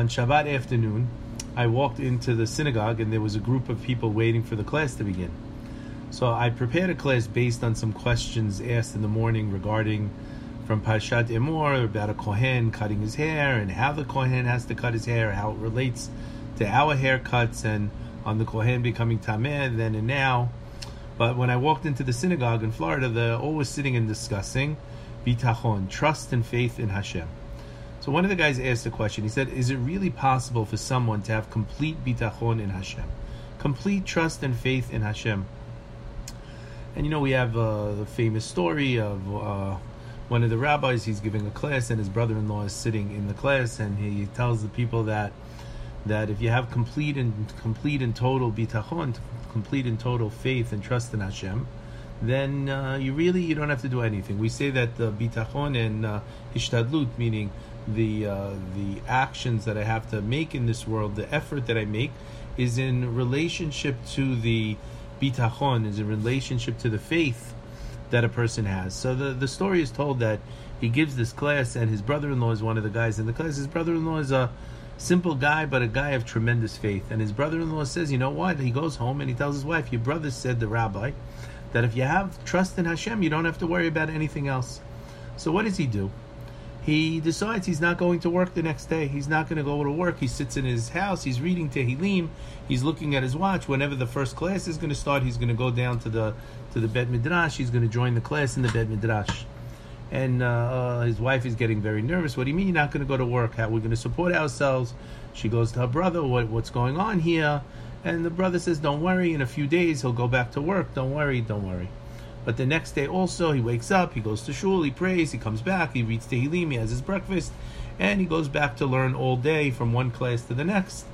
on Shabbat afternoon, I walked into the synagogue and there was a group of people waiting for the class to begin. So I prepared a class based on some questions asked in the morning regarding from Parshat Emor about a Kohen cutting his hair and how the Kohen has to cut his hair, how it relates to our haircuts and on the Kohen becoming Tameh then and now. But when I walked into the synagogue in Florida, they're always sitting and discussing bitachon, trust and faith in Hashem. So one of the guys asked a question. He said, "Is it really possible for someone to have complete bitachon in Hashem, complete trust and faith in Hashem?" And you know, we have uh, the famous story of uh, one of the rabbis. He's giving a class, and his brother-in-law is sitting in the class, and he tells the people that that if you have complete and complete and total bitachon, complete and total faith and trust in Hashem, then uh, you really you don't have to do anything. We say that the bitachon and uh, hishtadlut, meaning the uh, the actions that I have to make in this world, the effort that I make, is in relationship to the bitachon, is in relationship to the faith that a person has. So the the story is told that he gives this class, and his brother-in-law is one of the guys in the class. His brother-in-law is a simple guy, but a guy of tremendous faith. And his brother-in-law says, you know what? He goes home and he tells his wife, your brother said, the rabbi, that if you have trust in Hashem, you don't have to worry about anything else. So what does he do? He decides he's not going to work the next day. He's not going to go to work. He sits in his house. He's reading Tehillim. He's looking at his watch. Whenever the first class is going to start, he's going to go down to the to the Bet Midrash. He's going to join the class in the Bet Midrash and uh, uh, his wife is getting very nervous. What do you mean you're not going to go to work? How are we're going to support ourselves? She goes to her brother. What, what's going on here? And the brother says, "Don't worry. In a few days he'll go back to work. Don't worry. Don't worry." But the next day also he wakes up. He goes to shul. He prays. He comes back. He reads Tehillim. He has his breakfast, and he goes back to learn all day from one class to the next.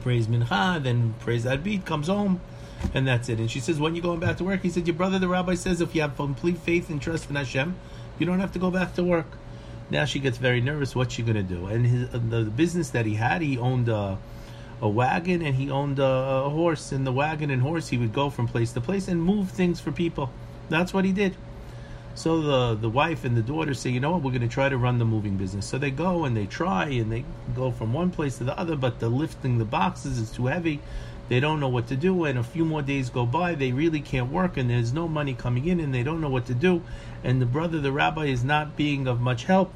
Prays mincha, then prays Arbit. Comes home and that's it. And she says, when you going back to work? He said, your brother, the rabbi says, if you have complete faith and trust in Hashem, you don't have to go back to work. Now she gets very nervous. What's she going to do? And his, the business that he had, he owned a, a wagon and he owned a, a horse. In the wagon and horse, he would go from place to place and move things for people. That's what he did. So the the wife and the daughter say, you know what, we're going to try to run the moving business. So they go and they try and they go from one place to the other, but the lifting the boxes is too heavy. They don't know what to do, and a few more days go by. They really can't work, and there's no money coming in, and they don't know what to do. And the brother, the rabbi, is not being of much help.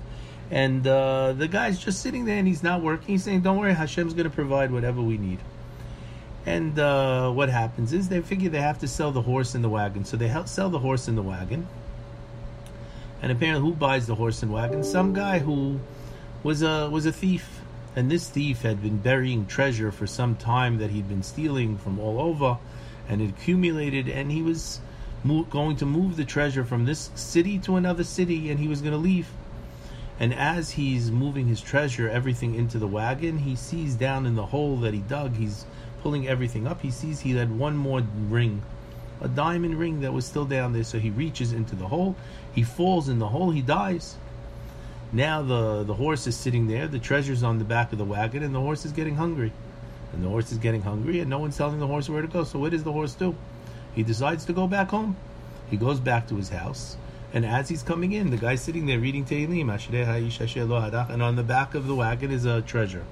And uh, the guy's just sitting there, and he's not working. He's saying, "Don't worry, Hashem's going to provide whatever we need." And uh, what happens is they figure they have to sell the horse and the wagon, so they sell the horse and the wagon. And apparently, who buys the horse and wagon? Some guy who was a was a thief and this thief had been burying treasure for some time that he'd been stealing from all over and it accumulated and he was mo- going to move the treasure from this city to another city and he was going to leave and as he's moving his treasure everything into the wagon he sees down in the hole that he dug he's pulling everything up he sees he had one more ring a diamond ring that was still down there so he reaches into the hole he falls in the hole he dies now the, the horse is sitting there, the treasure's on the back of the wagon, and the horse is getting hungry. And the horse is getting hungry, and no one's telling the horse where to go. So what does the horse do? He decides to go back home. He goes back to his house, and as he's coming in, the guy's sitting there reading Tehillim, and on the back of the wagon is a treasure.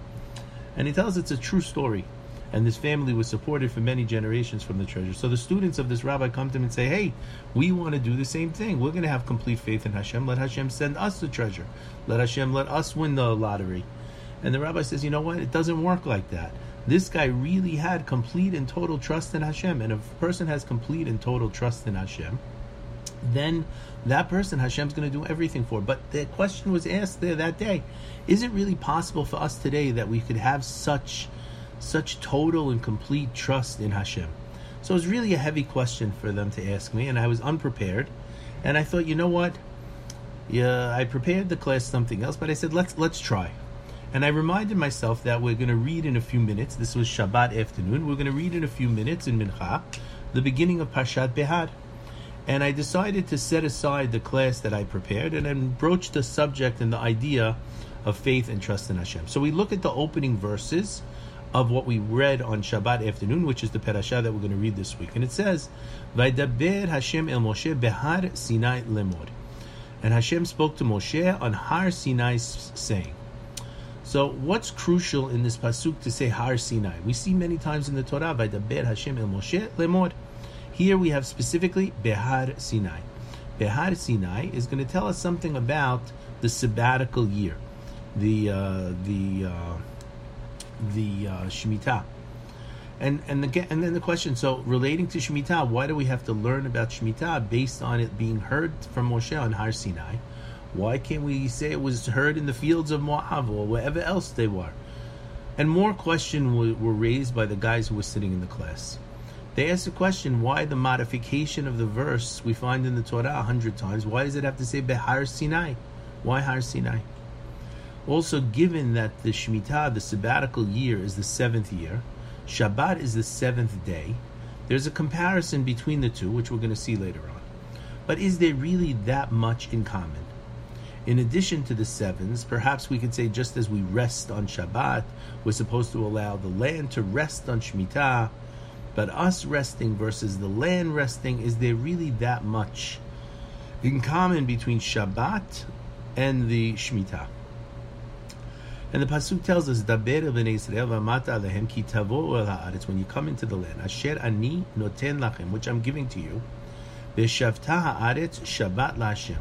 And he tells it's a true story and this family was supported for many generations from the treasure. So the students of this rabbi come to him and say, "Hey, we want to do the same thing. We're going to have complete faith in Hashem. Let Hashem send us the treasure. Let Hashem let us win the lottery." And the rabbi says, "You know what? It doesn't work like that. This guy really had complete and total trust in Hashem. And if a person has complete and total trust in Hashem, then that person Hashem's going to do everything for. But the question was asked there that day: Is it really possible for us today that we could have such?" such total and complete trust in Hashem? So it was really a heavy question for them to ask me, and I was unprepared. And I thought, you know what? Yeah, I prepared the class something else, but I said let's let's try. And I reminded myself that we're going to read in a few minutes. This was Shabbat afternoon. We're going to read in a few minutes in Mincha the beginning of Parshat Behar. And I decided to set aside the class that I prepared and then broach the subject and the idea of faith and trust in Hashem. So we look at the opening verses of what we read on Shabbat afternoon, which is the parasha that we're going to read this week. And it says, Vaidaber Hashem el Moshe behar Sinai lemor. And Hashem spoke to Moshe on Har Sinai saying. So, what's crucial in this pasuk to say Har Sinai? We see many times in the Torah, Vaydaber Hashem el Moshe lemor. Here we have specifically Behar Sinai. Behar Sinai is going to tell us something about the sabbatical year, the uh, the uh, the uh, Shemitah. And and and then the question. So relating to Shemitah, why do we have to learn about Shemitah based on it being heard from Moshe on Har Sinai? Why can't we say it was heard in the fields of Moab or wherever else they were? And more questions were, were raised by the guys who were sitting in the class. They ask the question, why the modification of the verse we find in the Torah a hundred times? Why does it have to say Behar Sinai? Why Har Sinai? Also, given that the Shemitah, the sabbatical year, is the seventh year, Shabbat is the seventh day. There's a comparison between the two, which we're going to see later on. But is there really that much in common? In addition to the sevens, perhaps we could say just as we rest on Shabbat, we're supposed to allow the land to rest on Shemitah, but us resting versus the land resting, is there really that much in common between Shabbat and the Shemitah? And the pasuk tells us, "Daber b'nei v'amata alehem ki tavo el haaretz." When you come into the land, asher ani noten lachem, which I'm giving to you, v'shavta haaretz Shabbat laHashem,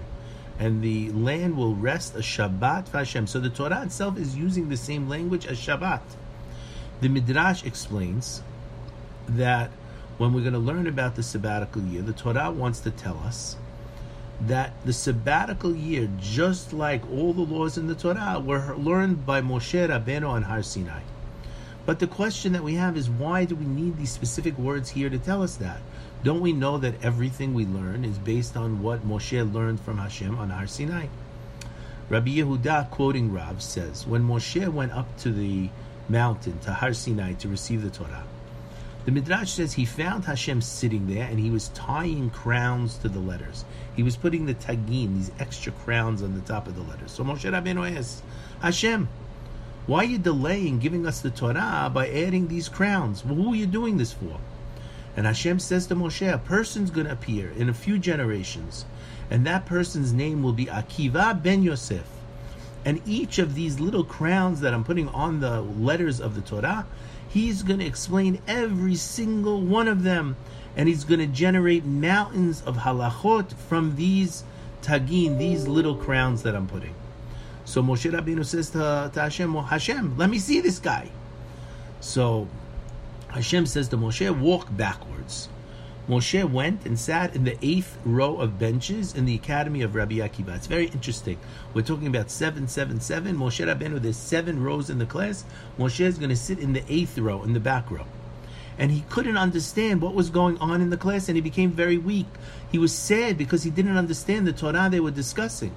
and the land will rest a Shabbat v'Hashem. So the Torah itself is using the same language as Shabbat. The Midrash explains that when we're going to learn about the sabbatical year, the Torah wants to tell us that the sabbatical year, just like all the laws in the Torah, were learned by Moshe Rabbeinu on Har Sinai. But the question that we have is why do we need these specific words here to tell us that? Don't we know that everything we learn is based on what Moshe learned from Hashem on Har Sinai? Rabbi Yehuda, quoting Rav, says, When Moshe went up to the mountain, to Har Sinai, to receive the Torah, the Midrash says he found Hashem sitting there and he was tying crowns to the letters. He was putting the tagin, these extra crowns on the top of the letters. So Moshe Rabbeinu asks, Hashem, why are you delaying giving us the Torah by adding these crowns? Well, who are you doing this for? And Hashem says to Moshe, a person's going to appear in a few generations, and that person's name will be Akiva ben Yosef. And each of these little crowns that I'm putting on the letters of the Torah, he's going to explain every single one of them. And he's going to generate mountains of halachot from these tagin, these little crowns that I'm putting. So Moshe Rabbeinu says to, to Hashem, well, Hashem, let me see this guy. So Hashem says to Moshe, walk backwards. Moshe went and sat in the eighth row of benches in the academy of Rabbi Akiva. It's very interesting. We're talking about 777. Moshe Rabbeinu, there's seven rows in the class. Moshe is going to sit in the eighth row, in the back row. And he couldn't understand what was going on in the class and he became very weak. He was sad because he didn't understand the Torah they were discussing.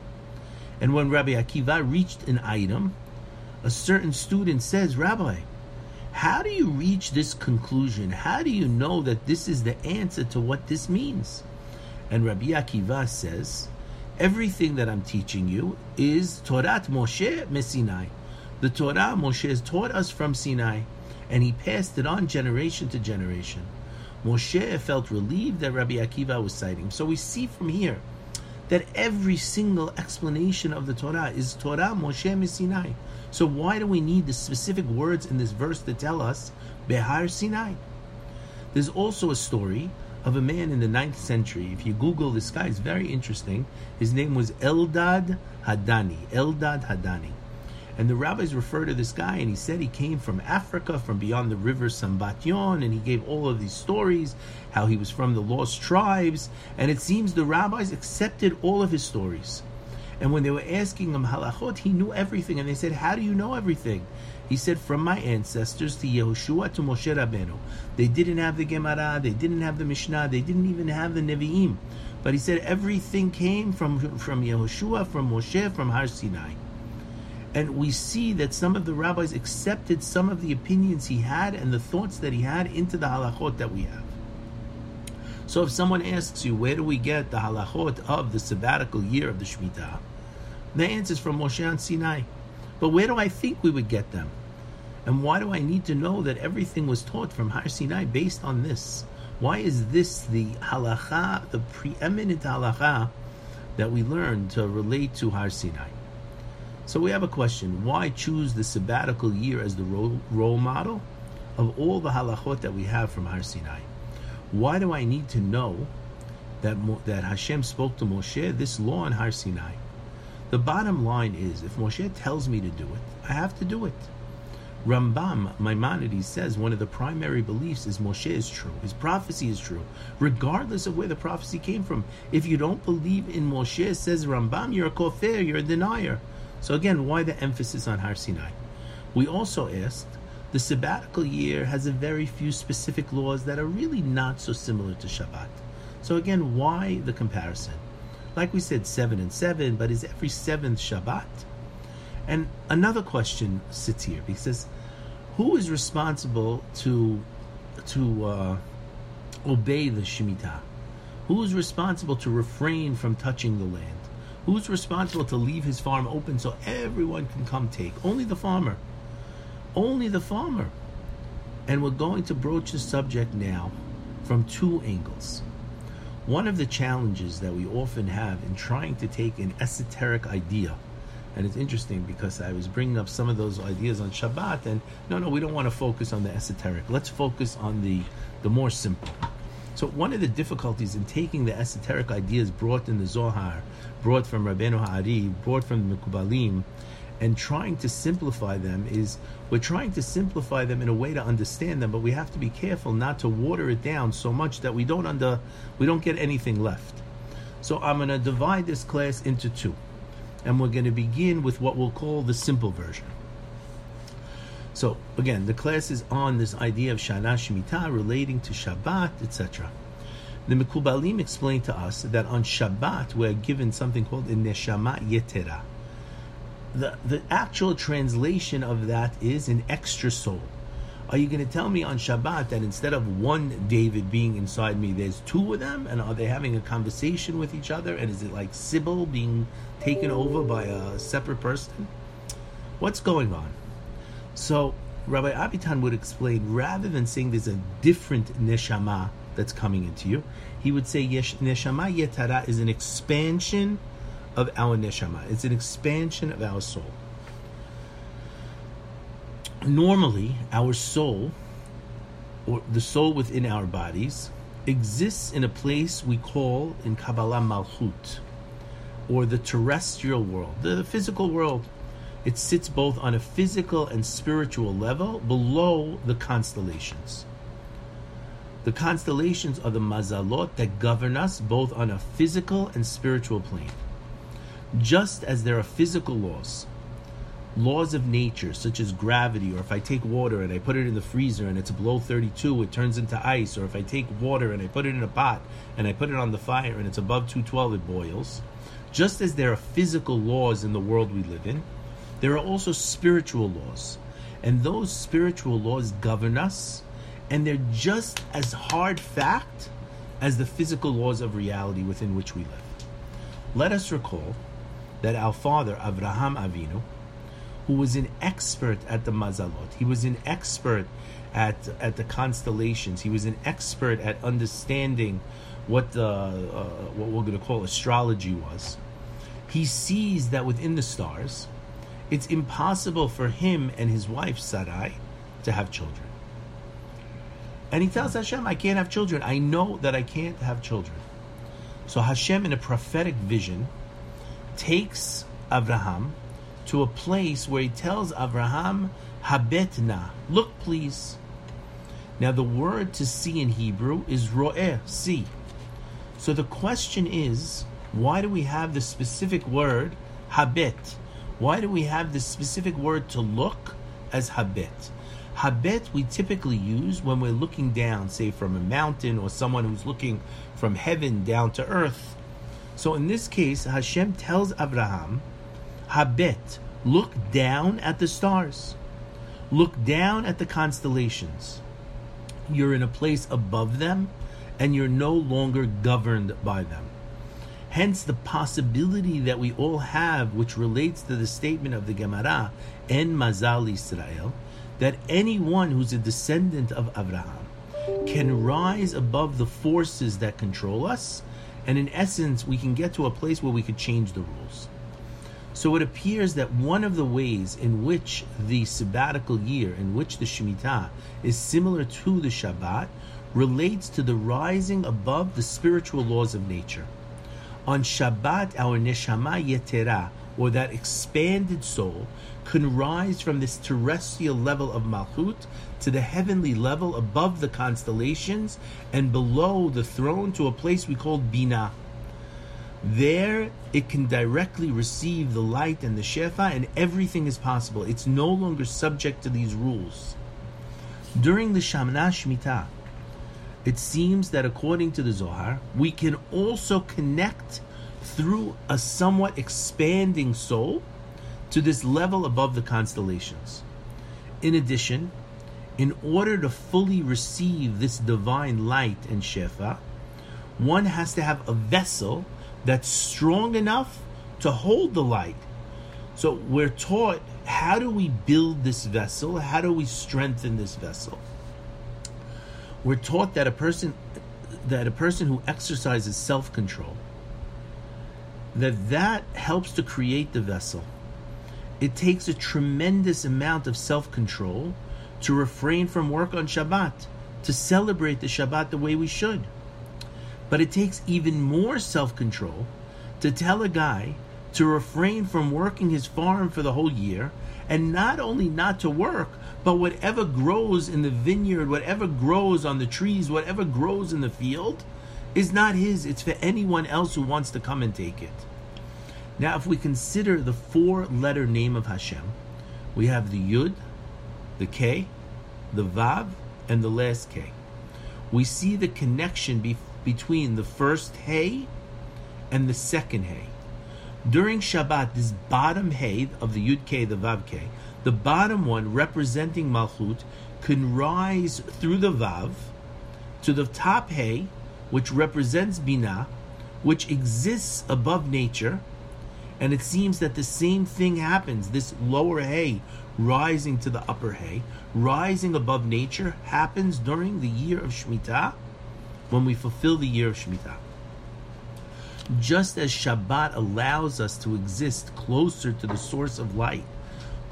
And when Rabbi Akiva reached an item, a certain student says, Rabbi, how do you reach this conclusion? How do you know that this is the answer to what this means? And Rabbi Akiva says, everything that I'm teaching you is Torah Moshe Messinai. The Torah Moshe has taught us from Sinai, and he passed it on generation to generation. Moshe felt relieved that Rabbi Akiva was citing. So we see from here that every single explanation of the Torah is Torah Moshe Messinai. So why do we need the specific words in this verse to tell us Behar Sinai? There's also a story of a man in the 9th century. If you Google this guy, it's very interesting. His name was Eldad Hadani. Eldad Hadani. And the rabbis refer to this guy, and he said he came from Africa, from beyond the river Sambatyon, and he gave all of these stories, how he was from the lost tribes, and it seems the rabbis accepted all of his stories. And when they were asking him halachot, he knew everything. And they said, How do you know everything? He said, From my ancestors to Yehoshua to Moshe Rabbeinu. They didn't have the Gemara, they didn't have the Mishnah, they didn't even have the Nevi'im. But he said everything came from, from Yehoshua, from Moshe, from Har Sinai. And we see that some of the rabbis accepted some of the opinions he had and the thoughts that he had into the halachot that we have. So if someone asks you, where do we get the halachot of the sabbatical year of the Shemitah? The answer is from Moshe on Sinai. But where do I think we would get them? And why do I need to know that everything was taught from Har Sinai based on this? Why is this the halacha, the preeminent halacha that we learn to relate to Har Sinai? So we have a question: Why choose the sabbatical year as the role, role model of all the halachot that we have from Har Sinai? Why do I need to know that that Hashem spoke to Moshe this law on Har Sinai? The bottom line is, if Moshe tells me to do it, I have to do it. Rambam Maimonides says one of the primary beliefs is Moshe is true. His prophecy is true, regardless of where the prophecy came from. If you don't believe in Moshe, says Rambam, you're a kofir, you're a denier. So again, why the emphasis on Har Sinai? We also asked, the sabbatical year has a very few specific laws that are really not so similar to Shabbat. So again, why the comparison? Like we said, seven and seven, but is every seventh Shabbat? And another question sits here because who is responsible to to uh, obey the shemitah? Who is responsible to refrain from touching the land? Who's responsible to leave his farm open so everyone can come take? Only the farmer. Only the farmer. And we're going to broach the subject now from two angles. One of the challenges that we often have in trying to take an esoteric idea and it's interesting because I was bringing up some of those ideas on Shabbat, and no, no, we don't want to focus on the esoteric. Let's focus on the the more simple. So one of the difficulties in taking the esoteric ideas brought in the Zohar, brought from Rabbeinu Ha'ari, brought from the Mekubalim, and trying to simplify them is we're trying to simplify them in a way to understand them, but we have to be careful not to water it down so much that we don't under we don't get anything left. So I'm going to divide this class into two and we're going to begin with what we'll call the simple version. So again, the class is on this idea of Shana Shemitah relating to Shabbat, etc. The Mekubalim explained to us that on Shabbat we're given something called a Neshama Yetera. The, the actual translation of that is an extra soul. Are you going to tell me on Shabbat that instead of one David being inside me, there's two of them? And are they having a conversation with each other? And is it like Sybil being taken over by a separate person? What's going on? So Rabbi Abitan would explain rather than saying there's a different neshama that's coming into you, he would say yesh, neshama yetara is an expansion of our neshama. It's an expansion of our soul normally our soul or the soul within our bodies exists in a place we call in Kabbalah Malchut or the terrestrial world, the physical world. It sits both on a physical and spiritual level below the constellations. The constellations are the mazalot that govern us both on a physical and spiritual plane. Just as there are physical laws laws of nature, such as gravity, or if I take water and I put it in the freezer and it's below 32, it turns into ice, or if I take water and I put it in a pot and I put it on the fire and it's above 212, it boils. Just as there are physical laws in the world we live in, there are also spiritual laws. And those spiritual laws govern us, and they're just as hard fact as the physical laws of reality within which we live. Let us recall that our father, Avraham Avinu, who was an expert at the mazalot. He was an expert at at the constellations. He was an expert at understanding what the uh, what we're going to call astrology was. He sees that within the stars, it's impossible for him and his wife Sarai to have children. And he tells Hashem, I can't have children. I know that I can't have children. So Hashem, in a prophetic vision, takes Abraham to a place where he tells Abraham, Habetna, look please. Now the word to see in Hebrew is ro'eh, see. So the question is, why do we have the specific word habet? Why do we have the specific word to look as habet? Habet we typically use when we're looking down, say from a mountain or someone who's looking from heaven down to earth. So in this case, Hashem tells Abraham Habet, look down at the stars. Look down at the constellations. You're in a place above them and you're no longer governed by them. Hence, the possibility that we all have, which relates to the statement of the Gemara, En Mazal Israel, that anyone who's a descendant of Abraham can rise above the forces that control us, and in essence, we can get to a place where we could change the rules. So it appears that one of the ways in which the sabbatical year, in which the Shemitah is similar to the Shabbat, relates to the rising above the spiritual laws of nature. On Shabbat, our Neshama Yetera, or that expanded soul, can rise from this terrestrial level of Malchut to the heavenly level above the constellations and below the throne to a place we call Binah. There, it can directly receive the light and the Shefa, and everything is possible. It's no longer subject to these rules. During the Shamana Shemitah, it seems that according to the Zohar, we can also connect through a somewhat expanding soul to this level above the constellations. In addition, in order to fully receive this divine light and Shefa, one has to have a vessel that's strong enough to hold the light. So we're taught how do we build this vessel? How do we strengthen this vessel? We're taught that a person that a person who exercises self-control that that helps to create the vessel. It takes a tremendous amount of self-control to refrain from work on Shabbat, to celebrate the Shabbat the way we should. But it takes even more self control to tell a guy to refrain from working his farm for the whole year and not only not to work, but whatever grows in the vineyard, whatever grows on the trees, whatever grows in the field is not his, it's for anyone else who wants to come and take it. Now, if we consider the four letter name of Hashem, we have the Yud, the K, the Vav, and the last K. We see the connection be- between the first Hey and the second Hey. During Shabbat, this bottom Hey of the Yud K, the Vav K, the bottom one representing Malchut, can rise through the Vav to the top Hey, which represents Binah, which exists above nature. And it seems that the same thing happens. This lower Hey rising to the upper Hey, rising above nature, happens during the year of Shemitah when we fulfill the year of Shemitah. Just as Shabbat allows us to exist closer to the source of light,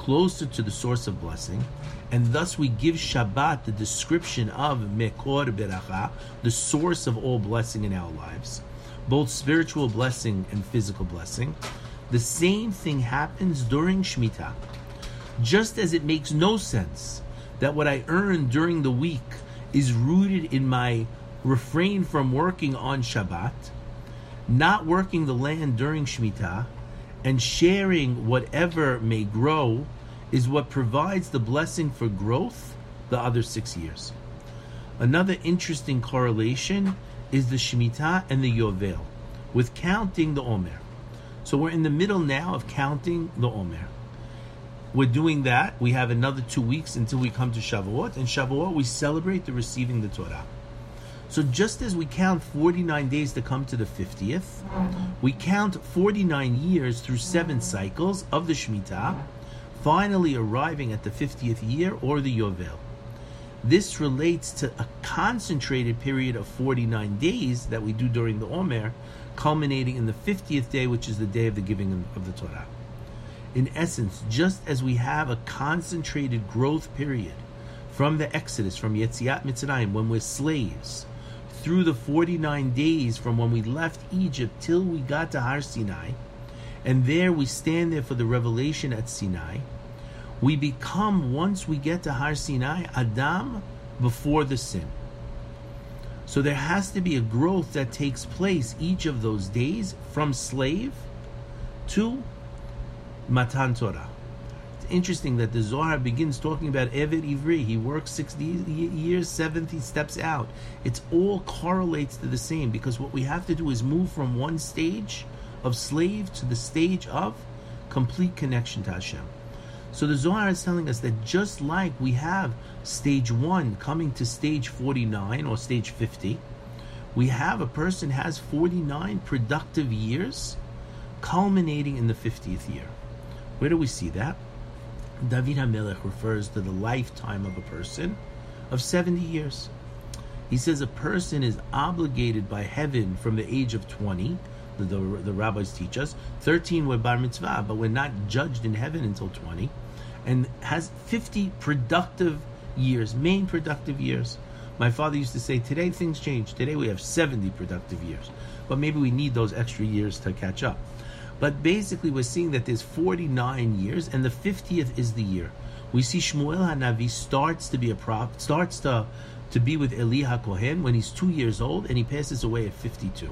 closer to the source of blessing, and thus we give Shabbat the description of Mekor Beracha, the source of all blessing in our lives, both spiritual blessing and physical blessing. The same thing happens during Shemitah. Just as it makes no sense that what I earn during the week is rooted in my refrain from working on Shabbat, not working the land during Shemitah, and sharing whatever may grow is what provides the blessing for growth the other six years. Another interesting correlation is the Shemitah and the Yovel, with counting the Omer. So we're in the middle now of counting the Omer. We're doing that. We have another two weeks until we come to Shavuot. And Shavuot, we celebrate the receiving the Torah. So just as we count 49 days to come to the 50th, we count 49 years through seven cycles of the Shemitah, finally arriving at the 50th year or the Yovel. This relates to a concentrated period of 49 days that we do during the Omer, culminating in the 50th day, which is the day of the giving of the Torah. In essence, just as we have a concentrated growth period from the Exodus, from Yetziat Mitzrayim, when we're slaves, through the 49 days from when we left Egypt till we got to Har Sinai, and there we stand there for the revelation at Sinai, we become, once we get to Har Sinai, Adam before the sin. So there has to be a growth that takes place each of those days from slave to Matan Torah interesting that the Zohar begins talking about Eved Ivri. He works 60 years, 70 steps out. It's all correlates to the same because what we have to do is move from one stage of slave to the stage of complete connection to Hashem. So the Zohar is telling us that just like we have stage one coming to stage 49 or stage 50, we have a person has 49 productive years culminating in the 50th year. Where do we see that? David HaMelech refers to the lifetime of a person of 70 years. He says a person is obligated by heaven from the age of 20 the, the, the rabbis teach us. 13 were bar mitzvah, but we're not judged in heaven until 20. And has 50 productive years, main productive years. My father used to say, today things change. Today we have 70 productive years. But maybe we need those extra years to catch up. But basically, we're seeing that there's 49 years, and the 50th is the year. We see Shmuel Hanavi starts to be a prop, starts to to be with Eli HaKohen when he's two years old, and he passes away at 52.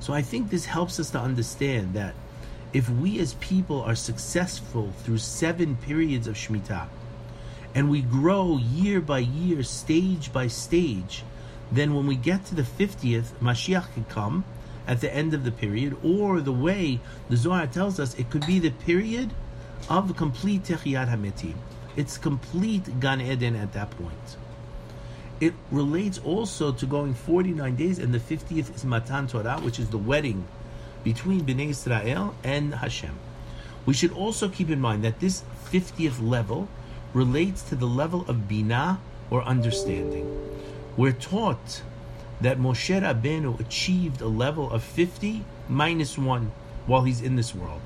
So I think this helps us to understand that if we as people are successful through seven periods of Shemitah, and we grow year by year, stage by stage, then when we get to the 50th, Mashiach can come at the end of the period, or the way the Zohar tells us, it could be the period of complete Techiyat HaMetim. It's complete Gan Eden at that point. It relates also to going 49 days, and the 50th is Matan Torah, which is the wedding between Bnei Israel and Hashem. We should also keep in mind that this 50th level relates to the level of Binah or understanding. We're taught that Moshe Rabbeinu achieved a level of 50 minus 1 while he's in this world.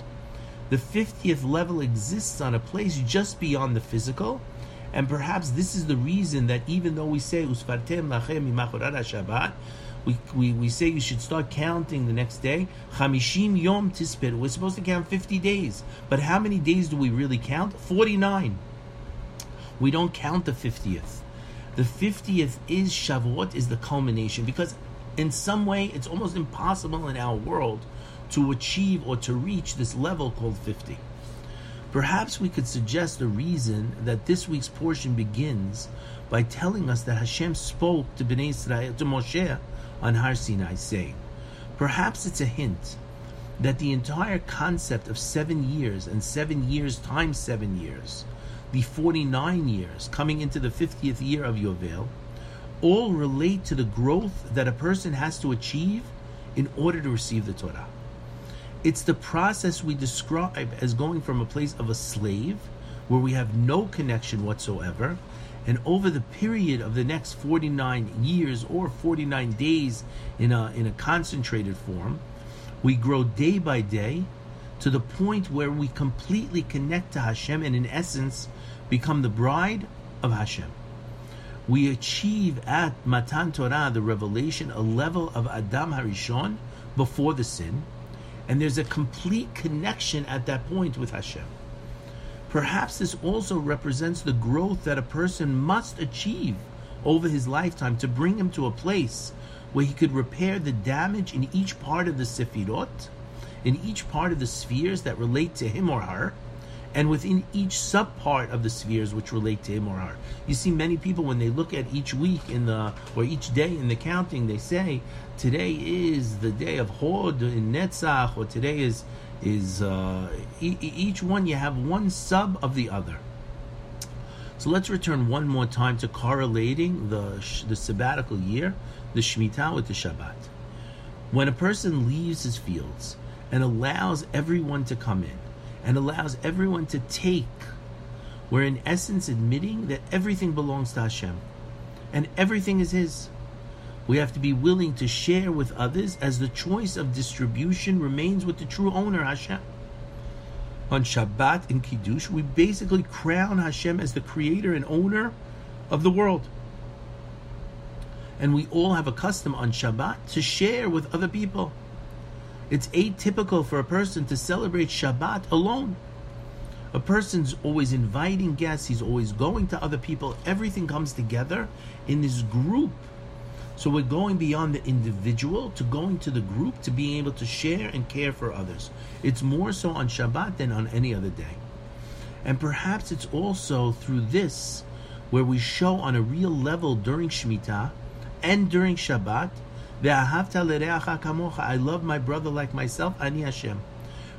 The 50th level exists on a place just beyond the physical, and perhaps this is the reason that even though we say Usfartem lachem Shabbat, we, we, we say you should start counting the next day. Chamishim yom tispir. We're supposed to count 50 days. But how many days do we really count? 49. We don't count the 50th. The 50th is Shavuot, is the culmination, because in some way it's almost impossible in our world to achieve or to reach this level called 50. Perhaps we could suggest a reason that this week's portion begins by telling us that Hashem spoke to Bnei Israel, to Moshe, on Har Sinai, saying, Perhaps it's a hint that the entire concept of seven years and seven years times seven years, the 49 years coming into the 50th year of Yovel, all relate to the growth that a person has to achieve in order to receive the Torah. It's the process we describe as going from a place of a slave, where we have no connection whatsoever, and over the period of the next 49 years or 49 days in a, in a concentrated form, we grow day by day to the point where we completely connect to Hashem and, in essence, become the bride of Hashem. We achieve at Matan Torah, the revelation, a level of Adam Harishon before the sin, and there's a complete connection at that point with Hashem. Perhaps this also represents the growth that a person must achieve over his lifetime to bring him to a place where he could repair the damage in each part of the sefirot, in each part of the spheres that relate to him or her, and within each subpart of the spheres which relate to him or her. You see, many people when they look at each week in the or each day in the counting, they say today is the day of Hod in Netzach, or today is is uh, e- each one you have one sub of the other. So let's return one more time to correlating the the sabbatical year, the Shemitah with the Shabbat. When a person leaves his fields and allows everyone to come in and allows everyone to take, we're in essence admitting that everything belongs to Hashem and everything is His. We have to be willing to share with others as the choice of distribution remains with the true owner, Hashem. On Shabbat in Kiddush, we basically crown Hashem as the creator and owner of the world. And we all have a custom on Shabbat to share with other people. It's atypical for a person to celebrate Shabbat alone. A person's always inviting guests, he's always going to other people. Everything comes together in this group. So we're going beyond the individual to going to the group to being able to share and care for others. It's more so on Shabbat than on any other day. And perhaps it's also through this where we show on a real level during Shemitah and during Shabbat I love my brother like myself, Ani Hashem.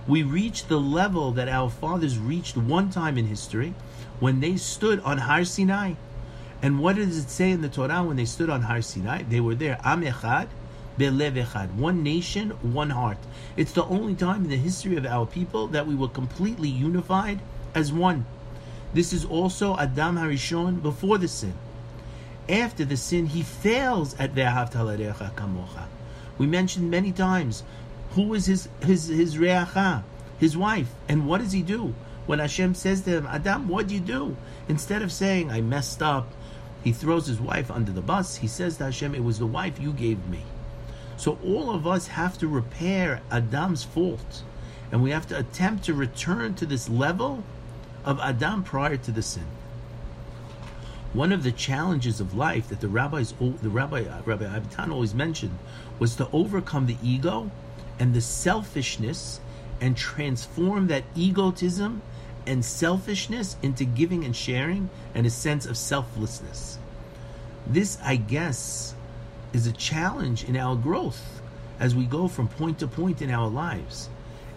We reach the level that our fathers reached one time in history when they stood on Har Sinai. And what does it say in the Torah when they stood on Har Sinai? They were there, Am Echad, Belev Echad, one nation, one heart. It's the only time in the history of our people that we were completely unified as one. This is also Adam Harishon before the sin after the sin, he fails at Ve'ahavta kamocha. We mentioned many times, Who is his his his reacha, his wife? And what does he do when Hashem says to him, Adam, what do you do? Instead of saying, I messed up, he throws his wife under the bus. He says to Hashem, It was the wife you gave me. So all of us have to repair Adam's fault. And we have to attempt to return to this level of Adam prior to the sin. One of the challenges of life that the rabbis, the rabbi, uh, Rabbi Avitan always mentioned, was to overcome the ego and the selfishness and transform that egotism and selfishness into giving and sharing and a sense of selflessness. This, I guess, is a challenge in our growth as we go from point to point in our lives.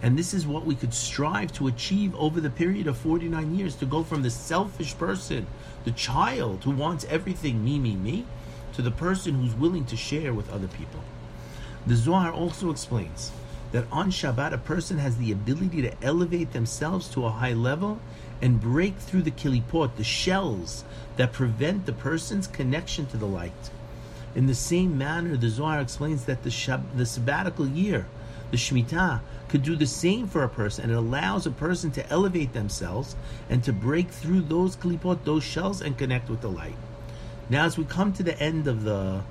And this is what we could strive to achieve over the period of 49 years to go from the selfish person, the child who wants everything me, me, me, to the person who's willing to share with other people. The Zohar also explains that on Shabbat a person has the ability to elevate themselves to a high level and break through the kilipot, the shells that prevent the person's connection to the light. In the same manner, the Zohar explains that the, Shab- the sabbatical year, the Shemitah, could do the same for a person, and it allows a person to elevate themselves and to break through those klipot, those shells, and connect with the light. Now, as we come to the end of the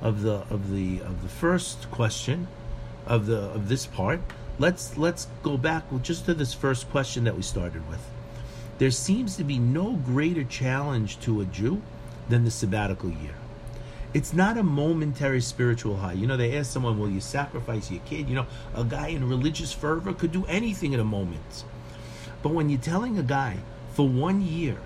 of the of the of the first question of the of this part, let's let's go back just to this first question that we started with. There seems to be no greater challenge to a Jew than the sabbatical year. It's not a momentary spiritual high. You know, they ask someone, Will you sacrifice your kid? You know, a guy in religious fervor could do anything in a moment. But when you're telling a guy, for one year,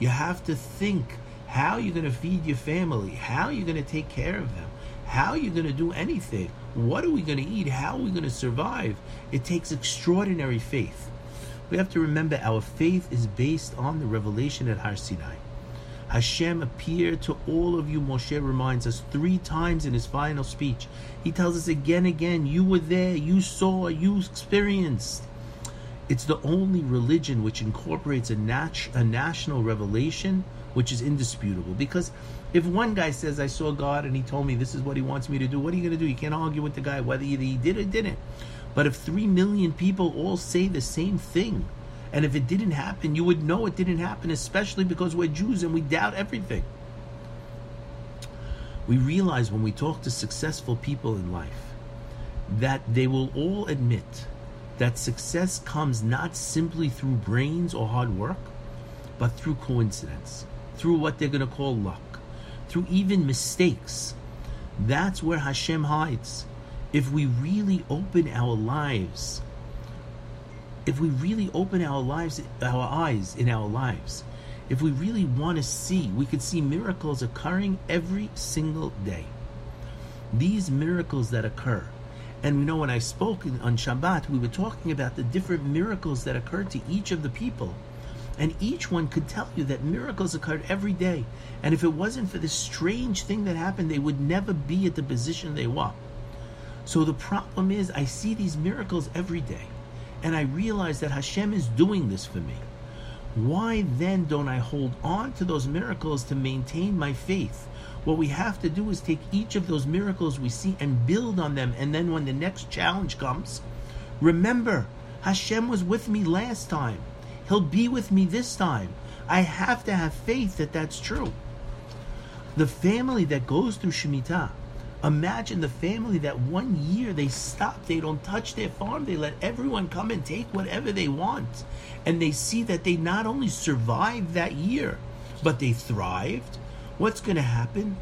you have to think how you're going to feed your family, how you're going to take care of them, how you're going to do anything, what are we going to eat, how are we going to survive, it takes extraordinary faith. We have to remember our faith is based on the revelation at Har Sinai. Hashem appeared to all of you, Moshe reminds us three times in his final speech. He tells us again again, you were there, you saw, you experienced. It's the only religion which incorporates a, nat- a national revelation which is indisputable. Because if one guy says, I saw God and he told me this is what he wants me to do, what are you going to do? You can't argue with the guy whether he did or didn't. But if three million people all say the same thing, and if it didn't happen, you would know it didn't happen, especially because we're Jews and we doubt everything. We realize when we talk to successful people in life that they will all admit that success comes not simply through brains or hard work, but through coincidence, through what they're going to call luck, through even mistakes. That's where Hashem hides. If we really open our lives if we really open our lives, our eyes in our lives, if we really want to see, we could see miracles occurring every single day. These miracles that occur, and we know when I spoke on Shabbat, we were talking about the different miracles that occurred to each of the people. And each one could tell you that miracles occurred every day. And if it wasn't for this strange thing that happened, they would never be at the position they were. So the problem is, I see these miracles every day and I realize that Hashem is doing this for me, why then don't I hold on to those miracles to maintain my faith? What we have to do is take each of those miracles we see and build on them. And then when the next challenge comes, remember, Hashem was with me last time. He'll be with me this time. I have to have faith that that's true. The family that goes through Shemitah, Imagine the family that one year they stop, they don't touch their farm, they let everyone come and take whatever they want. And they see that they not only survived that year, but they thrived. What's going to happen?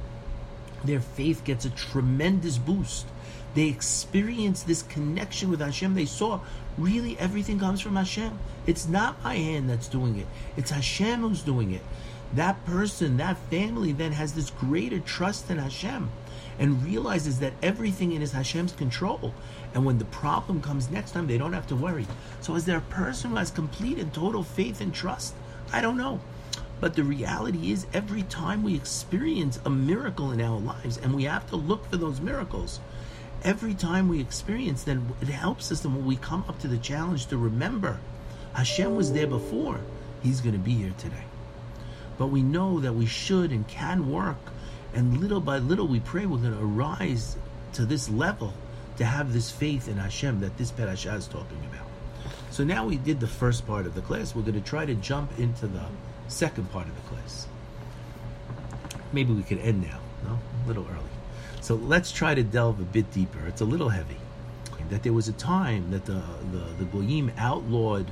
Their faith gets a tremendous boost. They experience this connection with Hashem. They saw really everything comes from Hashem. It's not my hand that's doing it, it's Hashem who's doing it. That person, that family then has this greater trust in Hashem and realizes that everything in is Hashem's control. And when the problem comes next time, they don't have to worry. So, is there a person who has complete and total faith and trust? I don't know. But the reality is, every time we experience a miracle in our lives, and we have to look for those miracles, every time we experience, then it helps us. And when we come up to the challenge to remember, Hashem was there before, He's going to be here today. But we know that we should and can work and little by little, we pray we're going to arise to this level to have this faith in Hashem that this parasha is talking about. So now we did the first part of the class. We're going to try to jump into the second part of the class. Maybe we could end now. No, a little early. So let's try to delve a bit deeper. It's a little heavy. That there was a time that the the, the goyim outlawed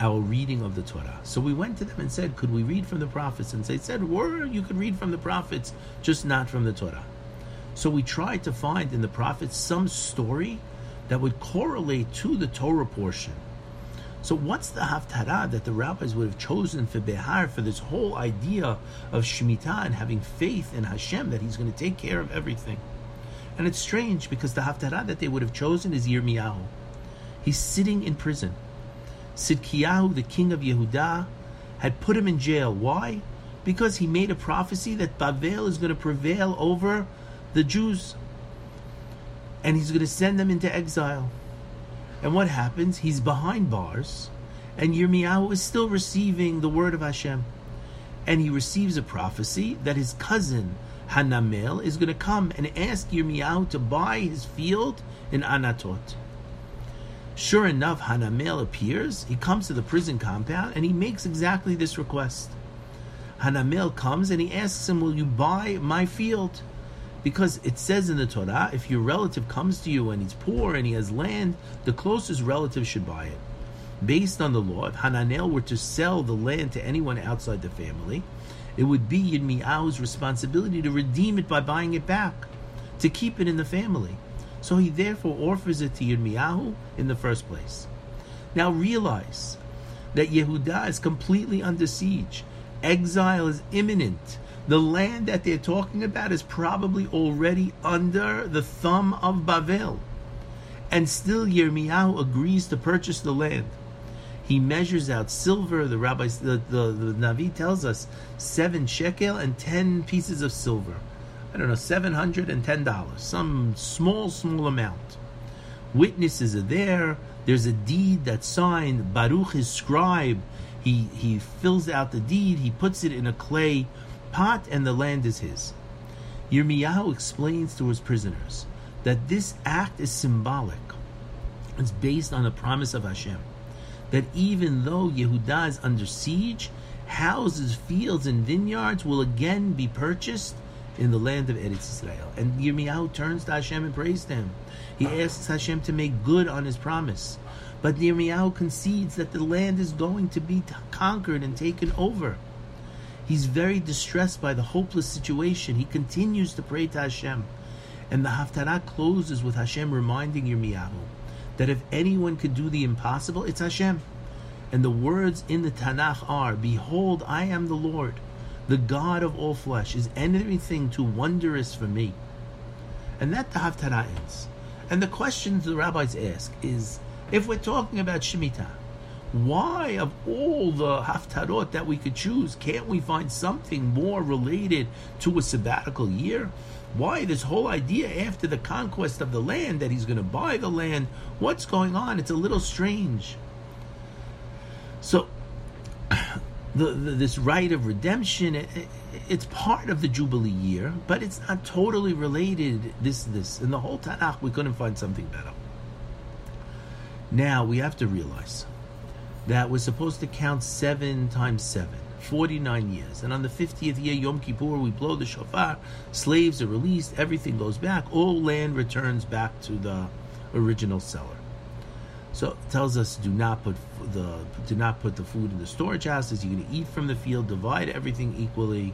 our reading of the Torah. So we went to them and said, "Could we read from the prophets?" And they said, "Well, you could read from the prophets, just not from the Torah." So we tried to find in the prophets some story that would correlate to the Torah portion. So what's the haftarah that the rabbis would have chosen for Behar for this whole idea of Shemitah and having faith in Hashem that He's going to take care of everything? And it's strange because the haftarah that they would have chosen is Yirmiyahu. He's sitting in prison. Sidkiyahu, the king of Yehuda, had put him in jail. Why? Because he made a prophecy that Bavel is going to prevail over the Jews. And he's going to send them into exile. And what happens? He's behind bars, and Yirmiyahu is still receiving the word of Hashem. And he receives a prophecy that his cousin, Hanamel, is going to come and ask Yirmiyahu to buy his field in Anatot. Sure enough, Hanamel appears. He comes to the prison compound and he makes exactly this request. Hanamel comes and he asks him, Will you buy my field? Because it says in the Torah, if your relative comes to you and he's poor and he has land, the closest relative should buy it. Based on the law, if Hanamel were to sell the land to anyone outside the family, it would be Yirmiyahu's responsibility to redeem it by buying it back, to keep it in the family. So he therefore offers it to Yirmiyahu in the first place. Now realize that Yehuda is completely under siege. Exile is imminent. The land that they're talking about is probably already under the thumb of Bavel. And still Yirmiyahu agrees to purchase the land. He measures out silver, the rabbi, the, the, the Navi tells us, seven shekel and ten pieces of silver. I don't know, $710, some small, small amount. Witnesses are there. There's a deed that's signed. Baruch, his scribe, he, he fills out the deed, he puts it in a clay pot and the land is his. Yirmiyahu explains to his prisoners that this act is symbolic. It's based on the promise of Hashem. That even though Yehuda is under siege, houses, fields, and vineyards will again be purchased in the land of Eretz Israel. And Yirmiyahu turns to Hashem and prays to him. He asks Hashem to make good on his promise. But Yirmiyahu concedes that the land is going to be conquered and taken over. He's very distressed by the hopeless situation. He continues to pray to Hashem. And the Haftarah closes with Hashem reminding Yirmiyahu that if anyone could do the impossible, it's Hashem. And the words in the Tanakh are, Behold, I am the Lord, the God of all flesh. Is anything too wondrous for me? And that the Haftarah ends. And the question the rabbis ask is, if we're talking about Shemitah, why, of all the haftarot that we could choose, can't we find something more related to a sabbatical year? Why this whole idea after the conquest of the land that he's going to buy the land? What's going on? It's a little strange. So, the, the, this right of redemption, it, it, it's part of the Jubilee year, but it's not totally related. This, this, in the whole Tanakh, we couldn't find something better. Now we have to realize that we're supposed to count seven times seven. 49 years. And on the 50th year, Yom Kippur, we blow the shofar, slaves are released, everything goes back, all land returns back to the original seller. So tells us do not put the do not put the food in the storage houses. You're going to eat from the field, divide everything equally.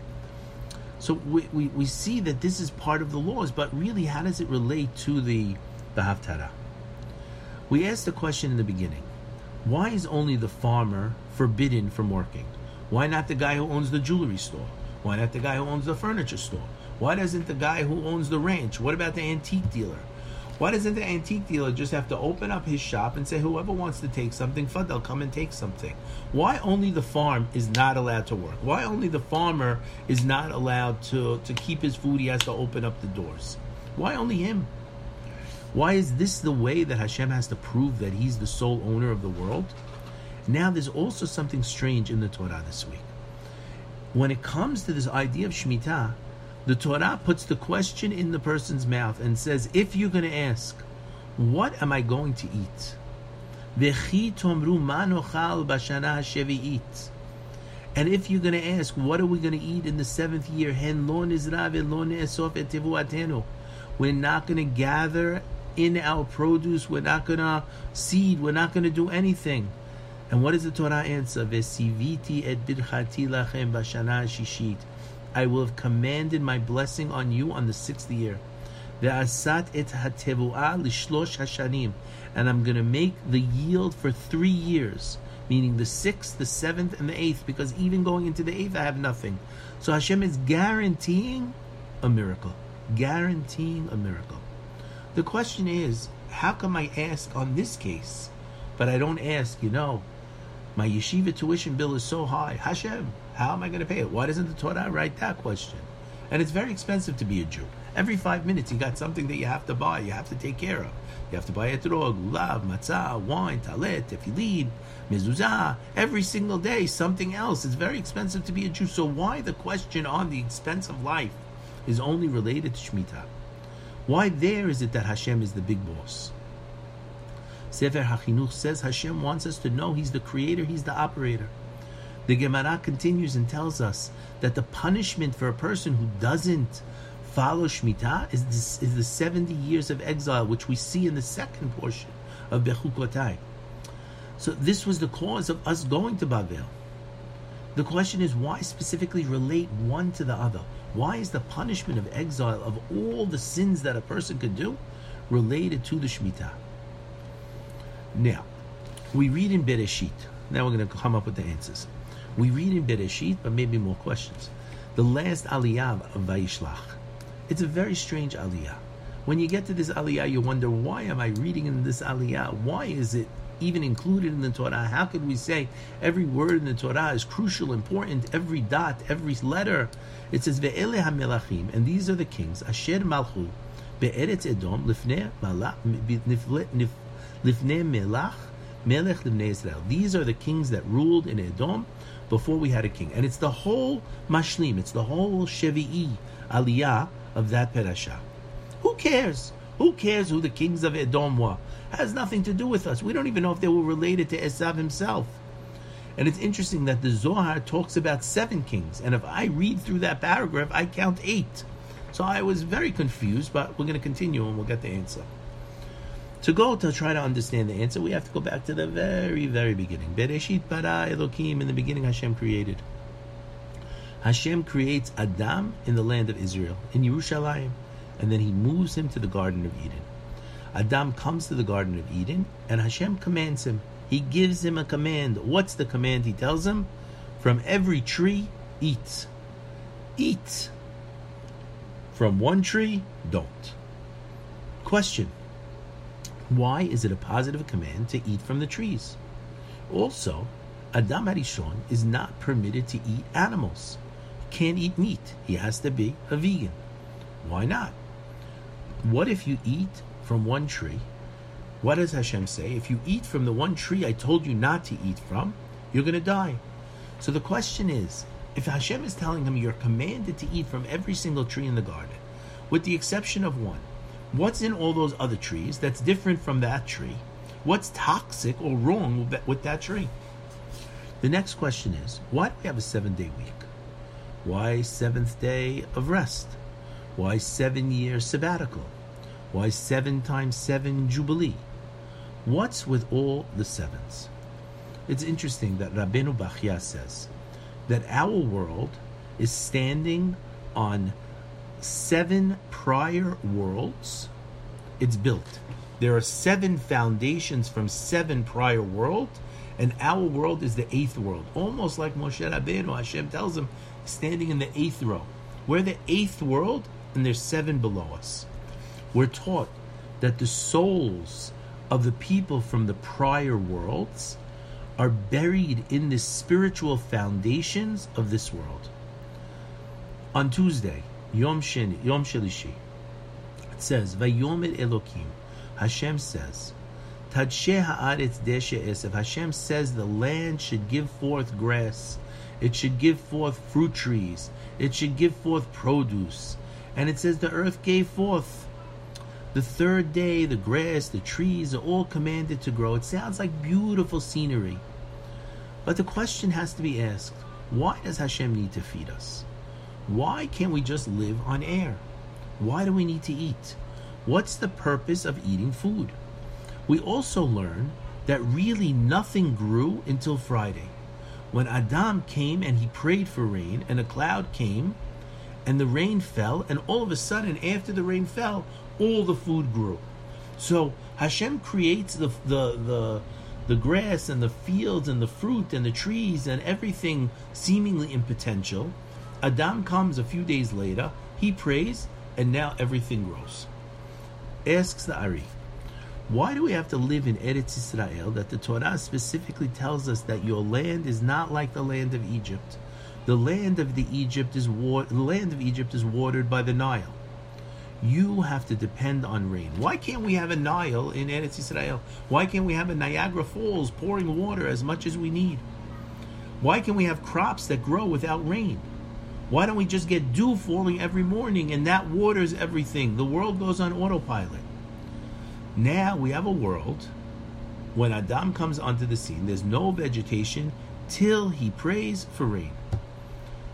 So we, we, we see that this is part of the laws, but really, how does it relate to the the haftarah? We asked the question in the beginning why is only the farmer forbidden from working? Why not the guy who owns the jewelry store? Why not the guy who owns the furniture store? Why doesn't the guy who owns the ranch? What about the antique dealer? Why doesn't the antique dealer just have to open up his shop and say, whoever wants to take something, fun, they'll come and take something? Why only the farm is not allowed to work? Why only the farmer is not allowed to, to keep his food? He has to open up the doors. Why only him? Why is this the way that Hashem has to prove that He's the sole owner of the world? Now, there's also something strange in the Torah this week. When it comes to this idea of Shemitah, the Torah puts the question in the person's mouth and says, if you're going to ask, What am I going to eat? And if you're going to ask, what are we going to eat in the seventh year? We're not going to gather in our produce. We're not going to seed. We're not going to do anything. And what does the Torah answer? I will have commanded my blessing on you on the sixth year. Ve'asat et hatevuah lishlosh hashanim. And I'm going to make the yield for three years meaning the sixth, the seventh, and the eighth, because even going into the eighth, I have nothing. So Hashem is guaranteeing a miracle. Guaranteeing a miracle. The question is, how come I ask on this case, but I don't ask, you know, my yeshiva tuition bill is so high. Hashem, how am I going to pay it? Why doesn't the Torah write that question? And it's very expensive to be a Jew. Every five minutes, you got something that you have to buy, you have to take care of. You have to buy etrog, lulav, matzah, wine, talet, tefillin, mezuzah. Every single day, something else. It's very expensive to be a Jew. So why the question on the expense of life is only related to Shemitah? Why there is it that Hashem is the big boss? Sefer HaChinuch says Hashem wants us to know He's the creator, He's the operator. The Gemara continues and tells us that the punishment for a person who doesn't follow Shemitah is, this, is the 70 years of exile, which we see in the second portion of Bechukotai. So this was the cause of us going to Babel. The question is why specifically relate one to the other? Why is the punishment of exile of all the sins that a person could do related to the Shemitah? Now, we read in Bereshit. Now we're going to come up with the answers. We read in Bereshit, but maybe more questions. The last aliyah of Vayishlach. It's a very strange aliyah. When you get to this aliyah, you wonder, why am I reading in this aliyah? Why is it even included in the Torah? How could we say every word in the Torah is crucial, important, every dot, every letter? It says, Ve'ele ha'melachim, and these are the kings, Asher malchu, be'eretz Edom, lifnei melach, melech lifnei Israel. These are the kings that ruled in Edom before we had a king. And it's the whole mashlim, it's the whole shevi'i aliyah of that parasha. Who cares? Who cares who the kings of Edom were? Has nothing to do with us. We don't even know if they were related to Esav himself. And it's interesting that the Zohar talks about seven kings. And if I read through that paragraph, I count eight. So I was very confused, but we're going to continue and we'll get the answer. To go to try to understand the answer, we have to go back to the very, very beginning. Bereshit bara Elokim, in the beginning Hashem created. Hashem creates Adam in the land of Israel, in Yerushalayim, and then he moves him to the Garden of Eden. Adam comes to the Garden of Eden, and Hashem commands him. He gives him a command. What's the command he tells him? From every tree, eat. Eat. From one tree, don't. Question why is it a positive command to eat from the trees? Also, Adam Harishon is not permitted to eat animals. He can't eat meat. He has to be a vegan. Why not? What if you eat from one tree? What does Hashem say? If you eat from the one tree I told you not to eat from, you're going to die. So the question is, if Hashem is telling him you're commanded to eat from every single tree in the garden, with the exception of one, What's in all those other trees that's different from that tree? What's toxic or wrong with that tree? The next question is why do we have a seven day week? Why seventh day of rest? Why seven year sabbatical? Why seven times seven jubilee? What's with all the sevens? It's interesting that Rabbeinu Bachya says that our world is standing on seven prior worlds, it's built. There are seven foundations from seven prior worlds, and our world is the eighth world. Almost like Moshe Rabbeinu, Hashem tells him, standing in the eighth row. We're the eighth world, and there's seven below us. We're taught that the souls of the people from the prior worlds are buried in the spiritual foundations of this world. On Tuesday, Yom Sheni, Yom Shelishi. It says, Vayomer Elokim. Hashem says, Tadshe haaretz deshe esav. Hashem says the land should give forth grass. It should give forth fruit trees. It should give forth produce. And it says the earth gave forth The third day, the grass, the trees are all commanded to grow. It sounds like beautiful scenery. But the question has to be asked why does Hashem need to feed us? Why can't we just live on air? Why do we need to eat? What's the purpose of eating food? We also learn that really nothing grew until Friday. When Adam came and he prayed for rain, and a cloud came, and the rain fell, and all of a sudden, after the rain fell, all the food grew. So Hashem creates the the the the grass and the fields and the fruit and the trees and everything seemingly in potential. Adam comes a few days later, he prays, and now everything grows. Asks the Ari, why do we have to live in Eretz Israel that the Torah specifically tells us that your land is not like the land of Egypt? The land of the Egypt is wa- the land of Egypt is watered by the Nile. You have to depend on rain. Why can't we have a Nile in Eretz Israel? Why can't we have a Niagara Falls pouring water as much as we need? Why can we have crops that grow without rain? Why don't we just get dew falling every morning and that waters everything? The world goes on autopilot. Now we have a world when Adam comes onto the scene, there's no vegetation till he prays for rain.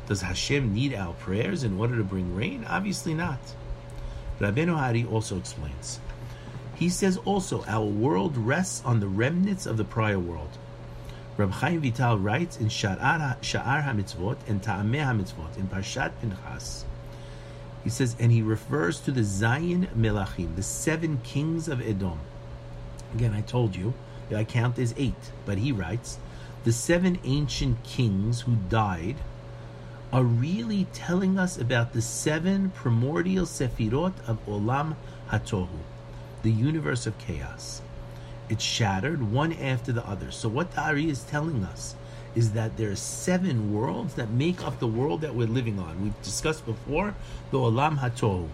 Does Hashem need our prayers in order to bring rain? Obviously not. Rabbeinu HaAri also explains. He says also, our world rests on the remnants of the prior world. Rab Chaim Vital writes in Sha'ar, HaMitzvot and Ta'ameh HaMitzvot in Parshat Pinchas, he says, and he refers to the Zion Melachim, the seven kings of Edom. Again, I told you, I count as eight, but he writes, the seven ancient kings who died are really telling us about the seven primordial sefirot of Olam Hatohu, the universe of chaos. It's shattered one after the other. So what the Ari is telling us is that there are seven worlds that make up the world that we're living on. We've discussed before the Olam Hatohu.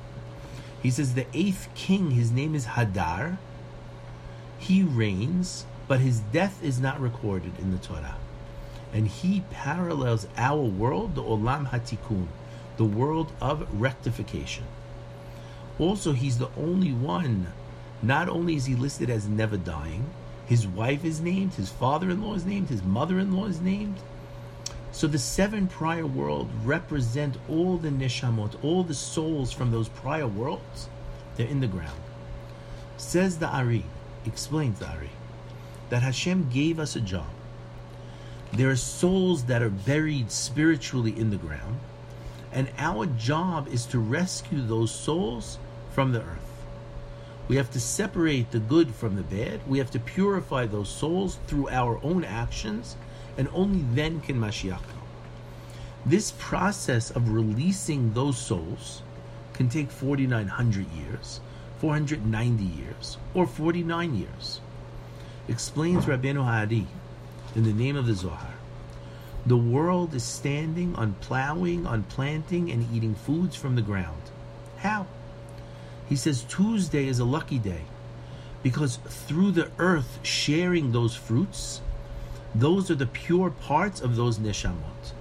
He says the eighth king, his name is Hadar. He reigns, but his death is not recorded in the Torah. And he parallels our world, the Olam Hatikun, the world of rectification. Also, he's the only one, not only is he listed as never dying, his wife is named, his father in law is named, his mother in law is named. So the seven prior worlds represent all the neshamot, all the souls from those prior worlds. They're in the ground. Says the Ari, explains the Ari, that Hashem gave us a job. There are souls that are buried spiritually in the ground, and our job is to rescue those souls from the earth. We have to separate the good from the bad. We have to purify those souls through our own actions, and only then can Mashiach come. This process of releasing those souls can take 4,900 years, 490 years, or 49 years. Explains Rabbeinu HaAri in the name of the Zohar. The world is standing on plowing, on planting, and eating foods from the ground. How? He says Tuesday is a lucky day because through the earth sharing those fruits, those are the pure parts of those neshamot.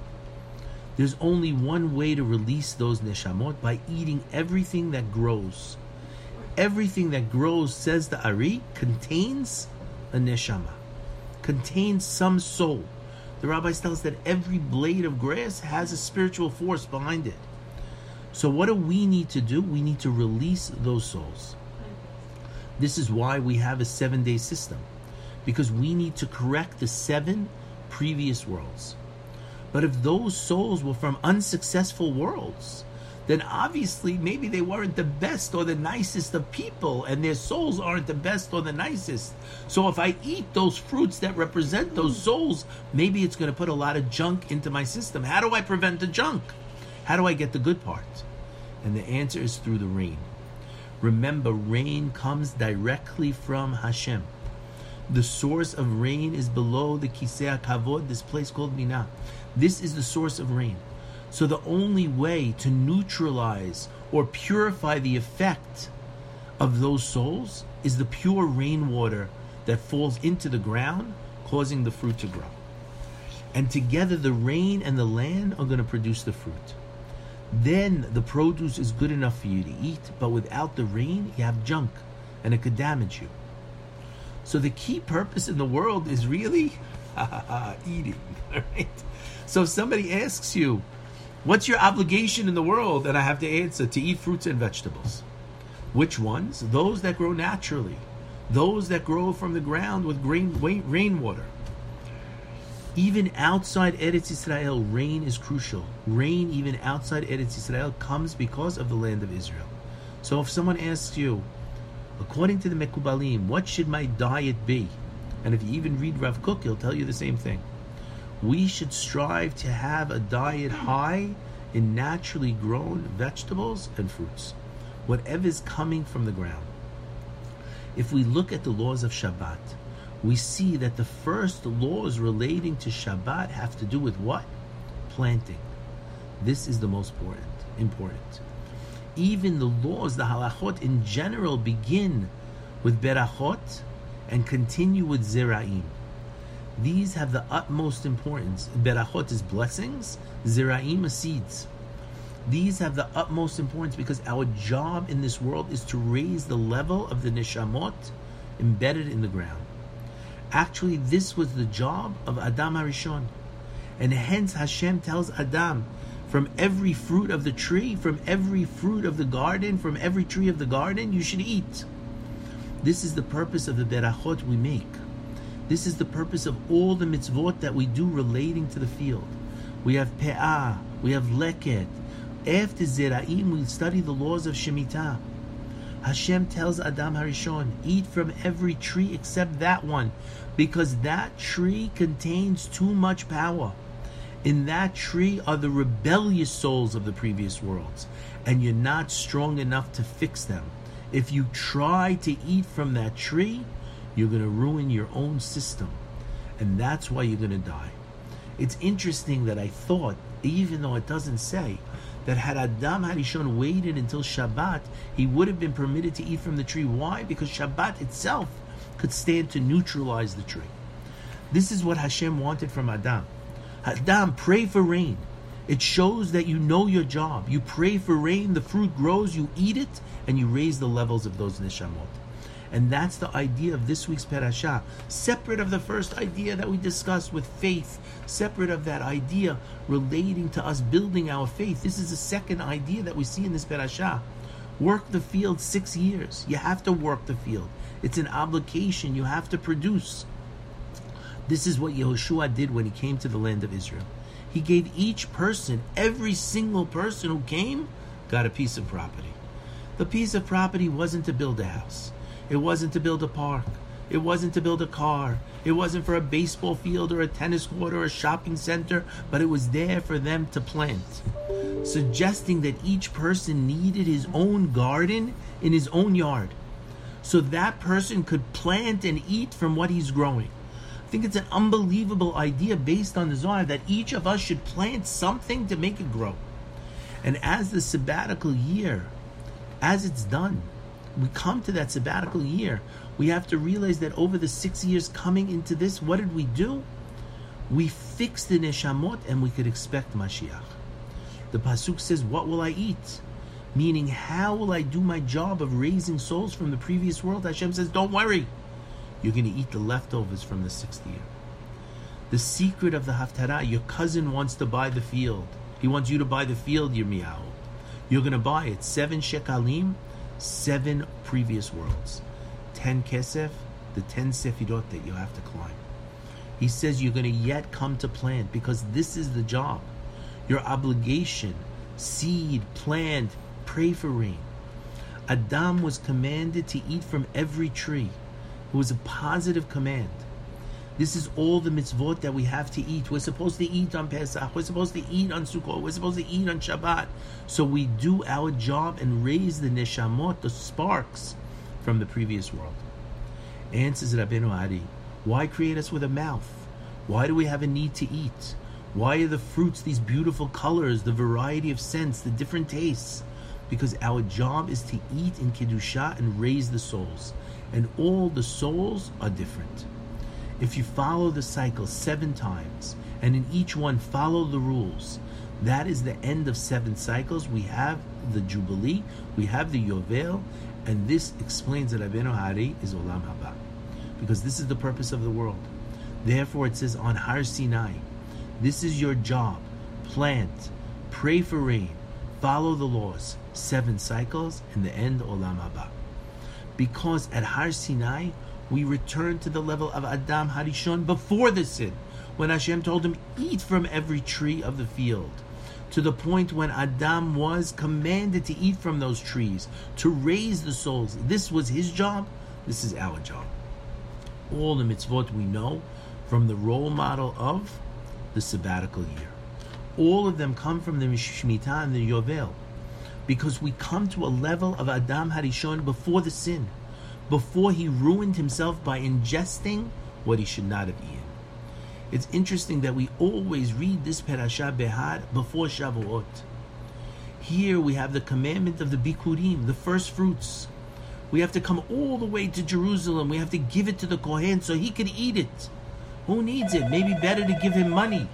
There's only one way to release those neshamot by eating everything that grows. Everything that grows, says the Ari, contains a neshama, contains some soul. The rabbis tell us that every blade of grass has a spiritual force behind it. So, what do we need to do? We need to release those souls. This is why we have a seven day system, because we need to correct the seven previous worlds. But if those souls were from unsuccessful worlds, then obviously maybe they weren't the best or the nicest of people, and their souls aren't the best or the nicest. So if I eat those fruits that represent those souls, maybe it's going to put a lot of junk into my system. How do I prevent the junk? How do I get the good part? And the answer is through the rain. Remember, rain comes directly from Hashem. The source of rain is below the Kisei Kavod, this place called Mina. This is the source of rain. So the only way to neutralize or purify the effect of those souls is the pure rainwater that falls into the ground, causing the fruit to grow. And together, the rain and the land are going to produce the fruit. Then the produce is good enough for you to eat, but without the rain, you have junk and it could damage you. So the key purpose in the world is really eating, right? So if somebody asks you, what's your obligation in the world? And I have to answer, to eat fruits and vegetables. Which ones? Those that grow naturally. Those that grow from the ground with rain, rainwater. Even outside Eretz Israel, rain is crucial. Rain, even outside Eretz Israel, comes because of the land of Israel. So if someone asks you, according to the Mekubalim, what should my diet be? And if you even read Rav Kook, he'll tell you the same thing. We should strive to have a diet high in naturally grown vegetables and fruits, whatever is coming from the ground. If we look at the laws of Shabbat, we see that the first laws relating to Shabbat have to do with what? Planting. This is the most important. Important. Even the laws, the halachot in general, begin with berachot and continue with zeraim. These have the utmost importance. Berachot is blessings, zeraim is seeds. These have the utmost importance because our job in this world is to raise the level of the neshamot embedded in the ground. Actually, this was the job of Adam Harishon. And hence Hashem tells Adam, from every fruit of the tree, from every fruit of the garden, from every tree of the garden, you should eat. This is the purpose of the berachot we make. This is the purpose of all the mitzvot that we do relating to the field. We have pe'ah, we have leket. After zeraim, we study the laws of shemitah. Hashem tells Adam Harishon, eat from every tree except that one, because that tree contains too much power. In that tree are the rebellious souls of the previous worlds, and you're not strong enough to fix them. If you try to eat from that tree, you're going to ruin your own system, and that's why you're going to die. It's interesting that I thought, even though it doesn't say, that had Adam Harishon waited until Shabbat, he would have been permitted to eat from the tree. Why? Because Shabbat itself could stand to neutralize the tree. This is what Hashem wanted from Adam. Adam, pray for rain. It shows that you know your job. You pray for rain, the fruit grows, you eat it, and you raise the levels of those neshamot. And that's the idea of this week's parasha. Separate of the first idea that we discussed with faith, separate of that idea relating to us building our faith. This is the second idea that we see in this parasha. Work the field six years. You have to work the field. It's an obligation. You have to produce. This is what Yehoshua did when he came to the land of Israel. He gave each person, every single person who came, got a piece of property. The piece of property wasn't to build a house. It wasn't to build a park. It wasn't to build a car. It wasn't for a baseball field or a tennis court or a shopping center, but it was there for them to plant. Suggesting that each person needed his own garden in his own yard. So that person could plant and eat from what he's growing. I think it's an unbelievable idea based on the Zohar that each of us should plant something to make it grow. And as the sabbatical year, as it's done, we come to that sabbatical year, we have to realize that over the six years coming into this, what did we do? We fixed the neshamot and we could expect Mashiach. The Pasuk says, What will I eat? Meaning, how will I do my job of raising souls from the previous world? Hashem says, Don't worry. You're going to eat the leftovers from the sixth year. The secret of the Haftarah, your cousin wants to buy the field. He wants you to buy the field, Yirmiyahu. You're going to buy it. Seven shekalim seven previous worlds. Ten kesef, the ten sefirot that you have to climb. He says you're going to yet come to plant because this is the job. Your obligation, seed, plant, pray for rain. Adam was commanded to eat from every tree. It was a positive command. This is all the mitzvot that we have to eat. We're supposed to eat on Pesach. We're supposed to eat on Sukkot. We're supposed to eat on Shabbat. So we do our job and raise the neshamot, the sparks, from the previous world. Answers Rabbeinu Ari, why create us with a mouth? Why do we have a need to eat? Why are the fruits these beautiful colors, the variety of scents, the different tastes? Because our job is to eat in Kedusha and raise the souls. And all the souls are different. If you follow the cycle seven times, and in each one follow the rules, That is the end of seven cycles. We have the Jubilee, we have the Yovel, and this explains that Rabbeinu HaAri is Olam Haba. Because this is the purpose of the world. Therefore, it says on Har Sinai, this is your job. Plant, pray for rain, follow the laws. Seven cycles, and the end, Olam Haba. Because at Har Sinai, we return to the level of Adam Harishon before the sin, when Hashem told him, Eat from every tree of the field. To the point when Adam was commanded to eat from those trees, to raise the souls. This was his job, this is our job. All the mitzvot we know from the role model of the sabbatical year. All of them come from the Shemitah and the Yovel. Because we come to a level of Adam Harishon before the sin before he ruined himself by ingesting what he should not have eaten. It's interesting that we always read this Perashah Behar before Shavuot. Here we have the commandment of the Bikurim, the first fruits. We have to come all the way to Jerusalem. We have to give it to the Kohen so he could eat it. Who needs it? Maybe better to give him money.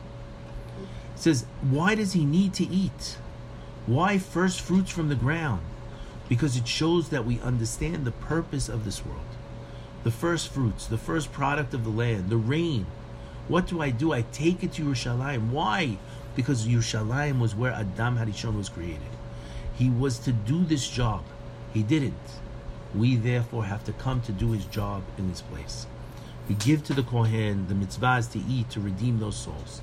It says, why does he need to eat? Why first fruits from the ground? Because it shows that we understand the purpose of this world. The first fruits, the first product of the land, the rain. What do I do? I take it to Yerushalayim. Why? Because Yerushalayim was where Adam Harishon was created. He was to do this job. He didn't. We therefore have to come to do his job in this place. We give to the Kohen the mitzvahs to eat to redeem those souls.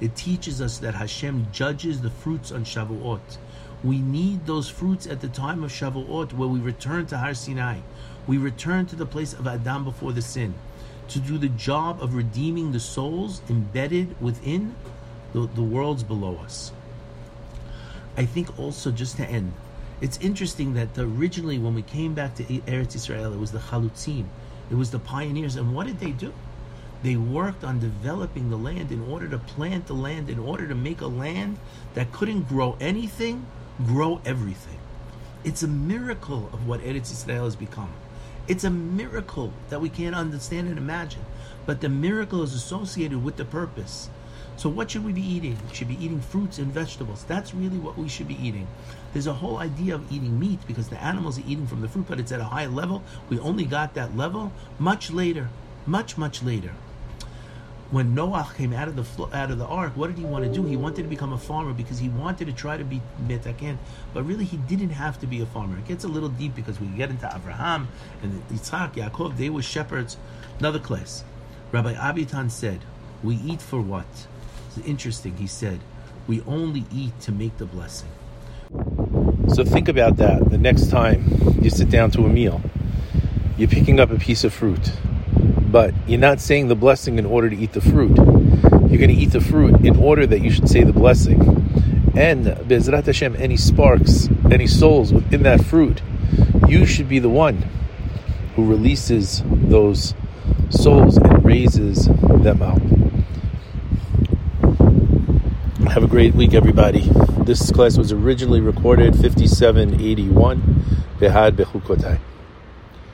It teaches us that Hashem judges the fruits on Shavuot we need those fruits at the time of Shavuot where we return to Har Sinai. We return to the place of Adam before the sin to do the job of redeeming the souls embedded within the, the worlds below us. I think also, just to end, it's interesting that originally when we came back to Eretz Israel, it was the Chalutzim, it was the pioneers. And what did they do? They worked on developing the land in order to plant the land, in order to make a land that couldn't grow anything grow everything. It's a miracle of what Eretz Yisrael has become. It's a miracle that we can't understand and imagine. But the miracle is associated with the purpose. So what should we be eating? We should be eating fruits and vegetables. That's really what we should be eating. There's a whole idea of eating meat because the animals are eating from the fruit, but it's at a high level. We only got that level much later, much, much later when Noah came out of the out of the ark, what did he want to do? He wanted to become a farmer because he wanted to try to be metaken, but really he didn't have to be a farmer. It gets a little deep because we get into Abraham and Yitzhak, Yaakov. They were shepherds. Another class. Rabbi Abitan said, "We eat for what?" It's interesting. He said, "We only eat to make the blessing." So think about that. The next time you sit down to a meal, you're picking up a piece of fruit but you're not saying the blessing in order to eat the fruit. You're going to eat the fruit in order that you should say the blessing. And Bezrat Hashem, any sparks, any souls within that fruit, you should be the one who releases those souls and raises them out. Have a great week, everybody. This class was originally recorded 5781 Behar Bechukotai.